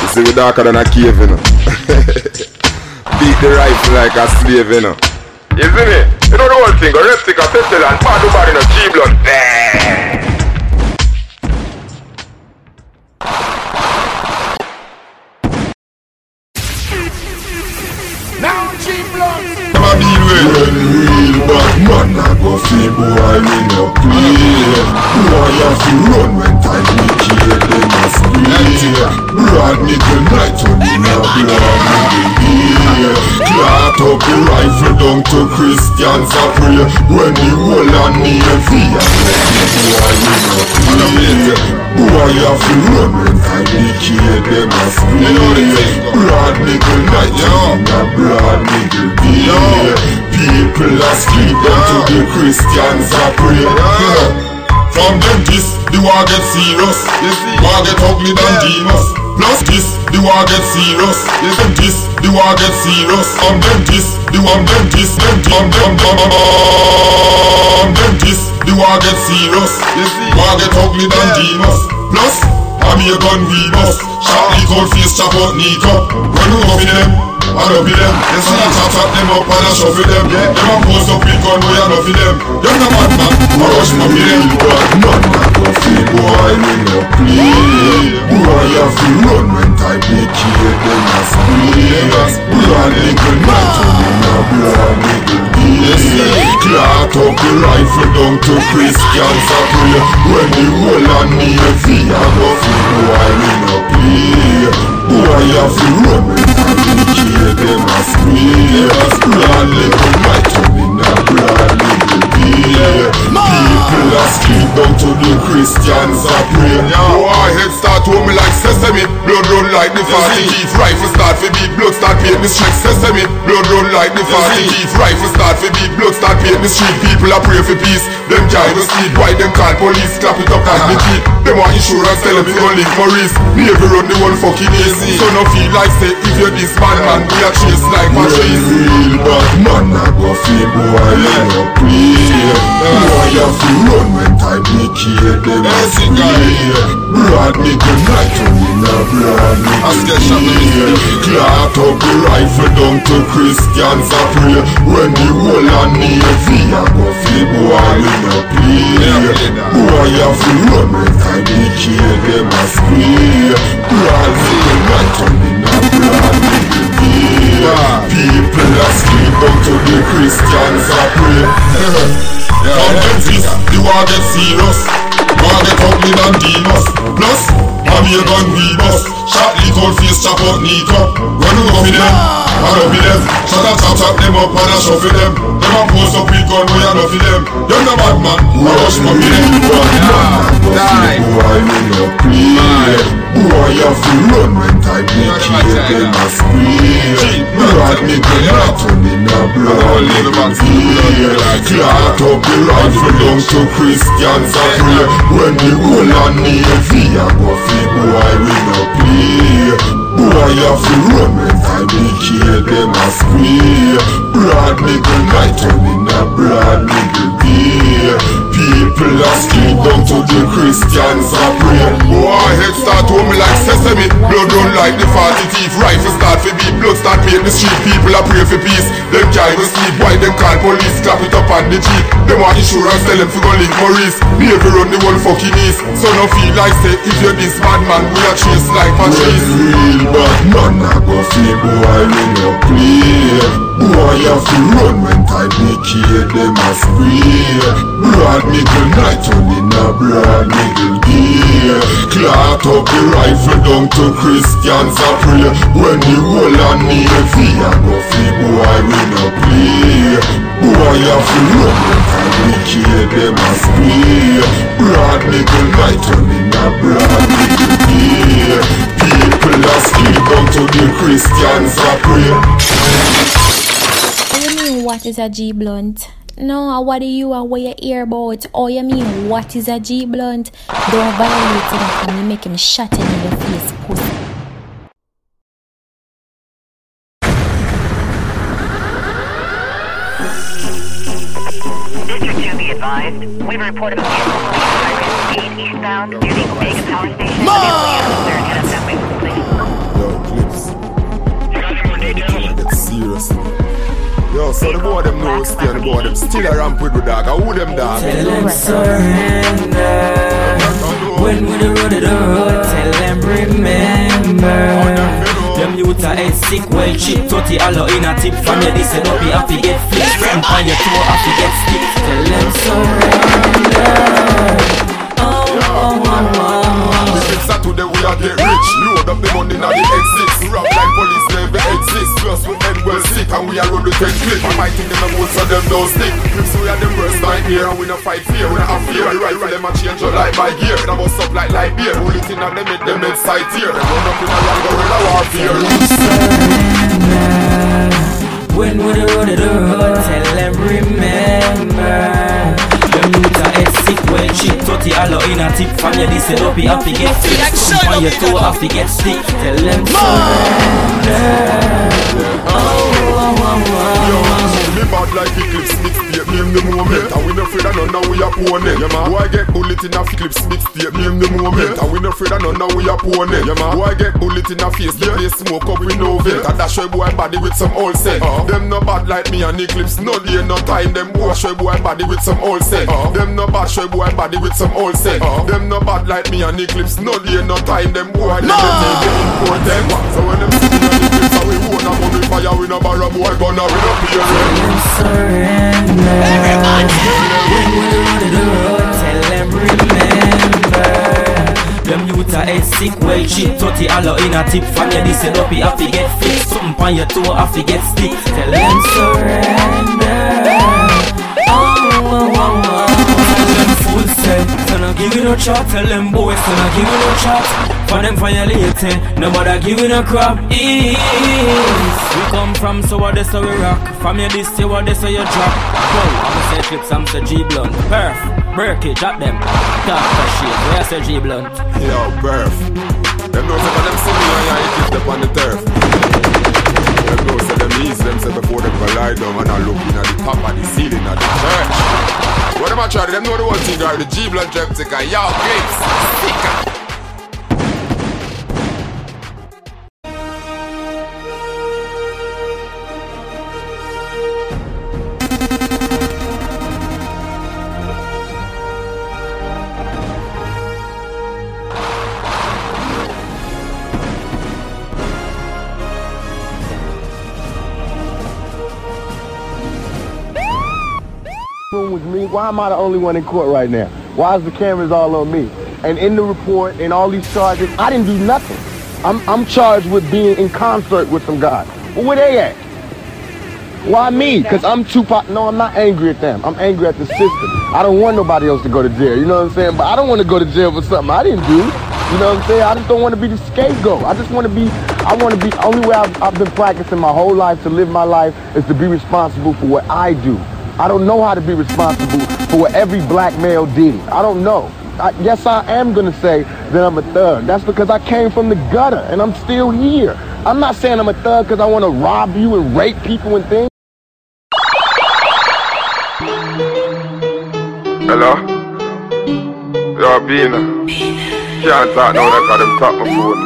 You see we darker than a cave you know. Beat the rifle like a slave you know you see me? You know the whole thing, go Reptica, Pestilence, bad bad in a G-Blood. Now G-Blood. Bad man a go feel boy we no play Boy have to run when time we kill them a spray Broad nigga night on in a blood nigga beer Clot up the rifle down to Christians a pray When the whole on me a fear Boy we no play Boy have to run when kill them a Broad nigga on in a nigga beer People are sleep to the Christians are pray. From them this, the war get serious. War get ugly than demons. Plus this, the war get serious. Them this, the war get serious. From them this, the one them this, them them them them them this, the war get serious. War get ugly than demons. Plus, I'm your gun we bust. Shot the cold face, chop out Nico. When we up in them. I love them. You see I chop chop them up and I shuffle them. Them a pose up with gun, boy I love them. Them no bad man, I rush my them. Feel boy, me no play. Boy you feel run when time they kill them a spray. Blood nigga night them a blood nigga day. Clot up the rifle down to Christians a pray. When the whole me heavy, I go feel boy me no play. Boy you feel run when time they kill them a scream Blood little turn in a blood little People are sleep down to the Christians are pray War head start to me like sesame Blood run like the fatty Thief rifle start for beat blood start paint the street Sesame Blood run like the fatty Thief rifle start for beat blood start paint the street People are pray for peace Them can't even Why them call police Clap it up as me keep Them want insurance Tell them to go live Maurice Me every run the one fucking days So no feel like say If you're this bad man We are chase like machetes Real bad man I go feel boy play You feel run when time they kill them a spray Blood nigga night when in a blood nigga day Clot up the rifle down to Christians a pray When the whole on navy I go feel boy You no play Boy you feel run when time they kill them a spray Blood nigga night when in a blood nigga day People are sleep down to the Christians a pray From them fist The war get serious. War get ugly than demons Plus I'm your gun we bust Shot cold face chop out Nico When we go for them I love them Shot a chop chop them up and I shuffle them Them a pose up with gun boy I love them Them the bad man I rush my them Die Boy me no play Boy you feel run when time they kill them a spray Blood nigga not turn in a blood nigga day Clot up the rifle down to Christians a pray When the whole navy a go feel boy we no play. Boy you feel run when time they kill them a spray. Broad nigga night turn in a broad nigga day. People are sleep down to the Christians a pray. Boy head start to me like sesame. Blood run like the fatty thief. Rifle start for beat Blood start paint the street People are pray for peace. Them can't even sleep Why them call police? Clap it up on the jeep Them want insurance Tell them to go link Maurice Me every run the whole fucking east. So no feel like say If you're this bad man We are chase like machetes real bad man a go feel boy we no play Boy you feel run when time they kill them a spray Blood nigga night turn in a blood nigga day Clot up the rifle down to Christians a pray When the whole on navy a go feel boy we no play Boy you feel run time they kill them a spray Blood nigga night turn in a blood nigga day People are sleep down to the Christians a pray What you mean what is a G blunt? No, what do you and what you hear about? Oh, you mean what is a G blunt? Don't violate him and you make him shot in your face, pussy. District 2 be advised. We've reported a vehicle moving at high rate of speed eastbound near the Omega Power Station. The vehicle is concerned head up that way quickly. Yo, clips. Get serious. Yo, so the boy them know stay on the boy them still a ramp with the dog. I who them dog? Tell them surrender. When we the road the road, tell them remember. Them youth are head sick, well cheap, 30 allo in a tip From your this you have to get flipped Front on your toe, to get stick Tell them surrender Oh, oh, oh, oh, oh. The today we are get rich. Load up the money now the exits. Rap like police never exist. Plus we end well sick and we are road with ten clip. I might think them a good so them don't stick. Clips we are them worst nightmare and we no fight fear. We no have fear. We rifle them a change your life by gear. Them bust up like light beer. Bullet in and them make them head here. Them run up in a wrong gorilla warfare. When we the road to the road, tell remember. Them youth are head sick, well cheap, totty hollow in a tip. From your this up, you have to get fixed Come on your toe, have to get stick Tell them surrender Oh, oh, oh, oh, Me bad like Eclipse mixtape, name the moment. And we no afraid of none, now we opponent Yeah man, boy get bullet in a Eclipse mixtape, name the moment. And we no afraid of none, now we opponent Yeah man, boy get bullet in a face, the place smoke up with no vent And that show boy body with some old set. Uh-huh. Them no bad like me and Eclipse, no day, no time. Them boy show boy body with some old set. Uh-huh. Them no bad show boy body with some old set. Uh-huh. Them no bad like me and Eclipse, no day, no time. Them boy, them no! take important eh? So when them see me and Eclipse, how we own a money fire We no borrow boy gunner, we no pay rent surrender Tell them remember them youth are head sick, well cheap, totty hollow in a tip From your this up, you have to get fixed Something on your toe, have to get stick Tell them surrender Oh, oh, oh, oh so not give you no chat Tell them boys, so not give you no chat for them violating, no bother giving a crap. Ease. We come from so what they say we rock. From your this to what they say you drop. Whoa, I'm say clips, I'm say G blunt. Perf, break drop them. Talk the shit, where I say G blunt? Yo, perf. Them know say when them see me and you hit them on the turf. Them know say them ease them say before them lie down And I look in at the top of the ceiling of the church What am I? Them know the one thing the G blunt Jeptica Yo, grapes, sticker Why am I the only one in court right now? Why is the cameras all on me? And in the report and all these charges, I didn't do nothing. I'm, I'm charged with being in concert with some guy. Well, where they at? Why me? Because I'm too pop. No, I'm not angry at them. I'm angry at the system. I don't want nobody else to go to jail. You know what I'm saying? But I don't want to go to jail for something I didn't do. You know what I'm saying? I just don't want to be the scapegoat. I just want to be, I want to be, the only way I've, I've been practicing my whole life to live my life is to be responsible for what I do. I don't know how to be responsible for what every black male did. I don't know. I, yes, I am going to say that I'm a thug. That's because I came from the gutter and I'm still here. I'm not saying I'm a thug because I want to rob you and rape people and things. Hello? Yo, Bean. Can't talk now because them tap my phone.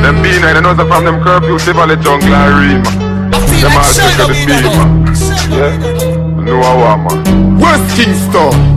Them Bean, they know say from them curfew, Tivoli jungle and Rema. Them all sick of the beam, Yeah? No, I want, man. West Kingston.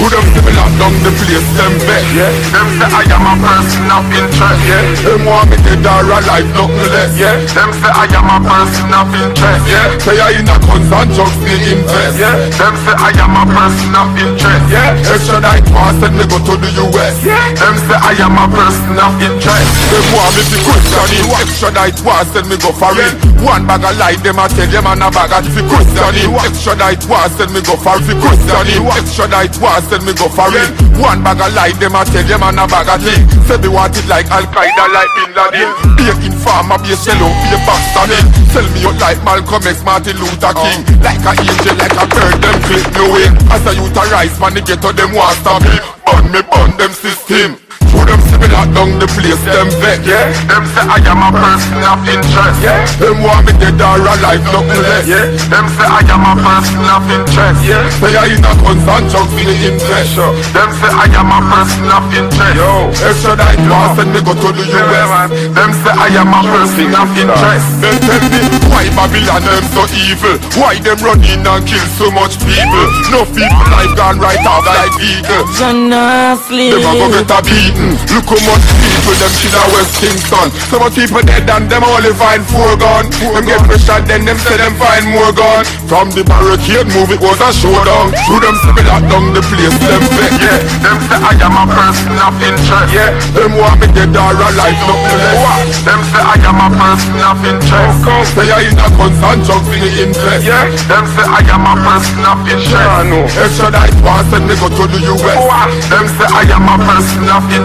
Who them give me lock down the place, them bet, yeah. Them say I am a person of interest, yeah. Them want me dead or alive, nothing less, yeah. Them say I am a person of interest, yeah. Say I in a guns and drugs, they invest, yeah. Them say I am a person of interest, yeah. Extradite pass, send me go to the US, yeah. Them say I am a person of interest. Them want me to question it, extradite pass, send me go foreign One bag of light, them a tell them and a bag of fi question it Extradite pass, send me go foreign, fi question it Extradite pass, send me go foreign. One bag of light, them a tell them and a bag of thing. Say me want it like Al-Qaeda, like Bin Laden. Baking farmer, be a out, be a bastard. Sell me out like Malcolm X, Martin Luther King. Like a angel, like a bird, them clip me wing. As a youth a rise, man, they get to them want stop me. Burn me, burn them system who them see me lock down the place, them vet, yeah. Them say I am a person of interest, yeah. Them want me dead or alive, nothing less, yeah. Them say I am a person of interest, yeah. Say I in a guns and drugs for the interest, sure Them say I am a person of interest, yo Extra night pass and me go to the US Them say I am a person of interest. Them tell me, why Babylon them so evil? Why them run in and kill so much people? No people life gone right off like eagle. Gonna sleep Them a go get a beating Look how much people them kill a West Kingston So much people dead and them only find four gun Them get pressure then them say them find more gun From the barricade move it was a showdown. Who them see me lock down the place them vet Yeah, them say I am a person of interest. Yeah, them want me dead or alive nothing less Them say I am a person of interest. Say I in a guns and drugs in the invest Yeah, them say I am a person of interest. Yeah, no Extra night pass and me go to the US Them say I am a person of interest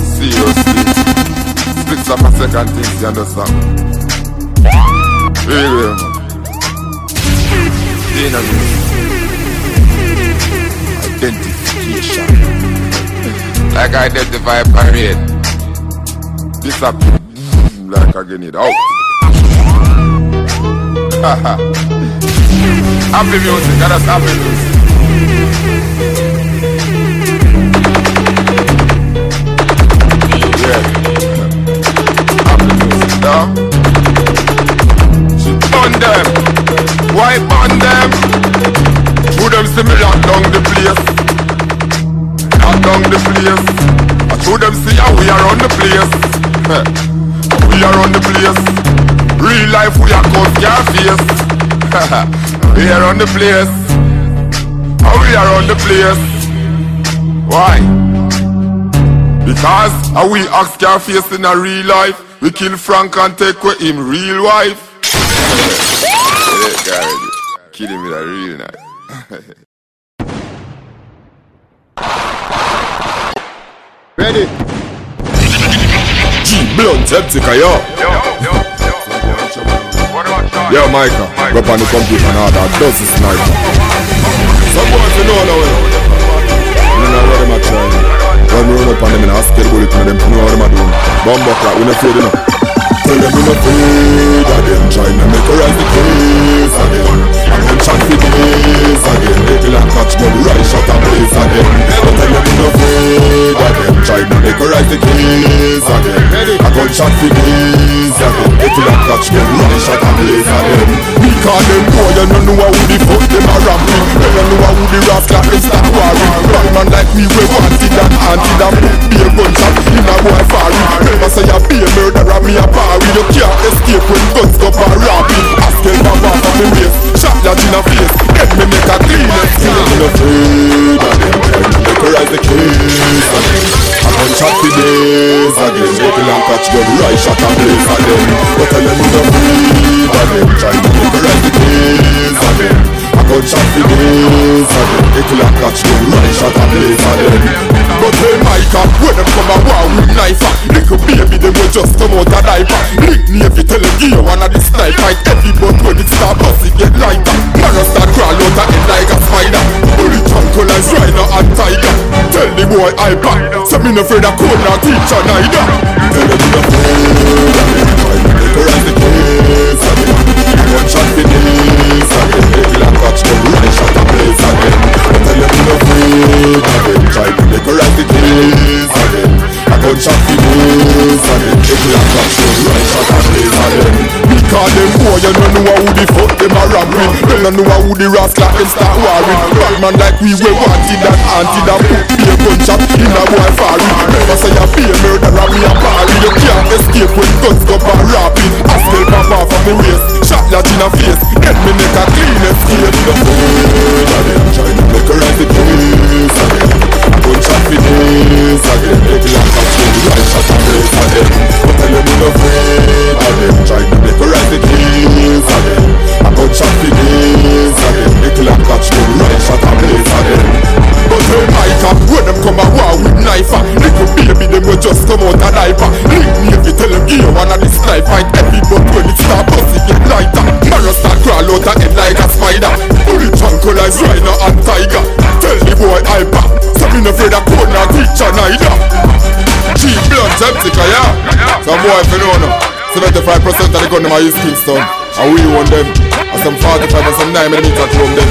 Seriously Splits up a second things, you understand? Real, man. Identification. Like identify parade. This up like I get it out. happy music, that's happy music. Music, burn them. Why burn them? Who them see me lock down the place? Lock down the place. I show them see how we are on the place. we are on the place. Real life we are cause face. we are on the place. How we are on the place. Why? Because how we ask face in a real life. We kill Frank and take away him real wife. yeah, kill him with a real knife. Ready? G Blunt, Septica, yo. Yo, Micah, go up on the computer and order a dozen sniper. Some boys you know now, you know. You know what them a try. When we run up on them in a hospital bullet, you know them know what them a do. Bomb buckler, we no you know. Tell them we no afraid of them, trying to make rise the case again. And them chat for days again. They feel like catch gun, right shot and blaze again. But tell them we no afraid of them, trying to make rise the case again. I gun shot for days again. They feel like catch gun, right shot and blaze again. We call them boy, you don't know who the fuck them a ramping. They don't know who the rascal is that warring. Bad man like me, we wanted and anted and put be a gunshot in a boy foreign. Never say a murderer, me a parry. You can't escape when guns go for robbing. Ask him my back on me waist, shot that in a face. Get me make a clean. Still I'm afraid of to decorate the case again. I gunshot for days again. Make a long catch gun, right shot and blaze again. But tell them afraid of them trying to decorate the case again. I gunshot for days again. Make a long catch gun, right shot and blaze again. But hey Micah, when them come a war with knife ah, Little baby them will just come out a diaper. Link Navy tell them you of the snipe fight Every but when it start bust it get lighter. Man start crawl out of it like a spider. Bullet tranquilize rhino and tiger. Tell the boy I back. So me no afraid of corner teacher neither. Tell them no afraid of them Trying to decorate the case again One shot for days again Make like catch them run shot and blaze again Tell them no afraid of them Trying to decorate the case again I gunshot for days again Make like catch them run shot and blaze again We call them boy you don't know who the fuck them a ramping They don't know who the rascal them start warring Bad man like we we wanted and anted and put be a gunshot in a boy foreign Never say you be a murderer me a parry You can't escape when guns go for robbing I still pop off of me waist Shot that in a face Get me make a clean escape 75% of the gun them are East Kingston. And we own them. And some 45 and some 9 millimeter chrome them.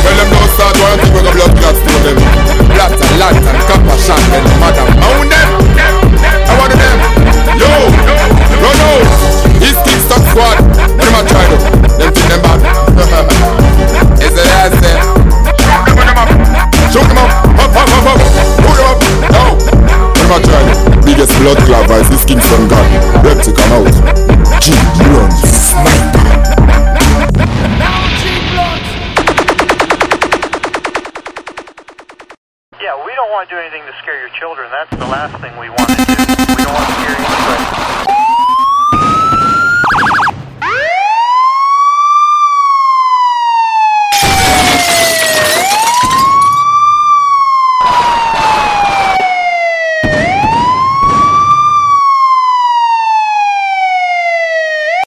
When them don't start one thing we got blood clots to them. Black and and copper them Madam. Own them. I want them. Yo. Run out. East Kingston squad. Them a try them Them think them bad. Is it as them eh? Shoot them up. Up up up up Put them up. Yo. Them a try them Blood clot vice is Kingston gun Rep to come out G sniper Yeah, we don't want to do anything to scare your children. That's the last thing we want to do. We don't want to anybody.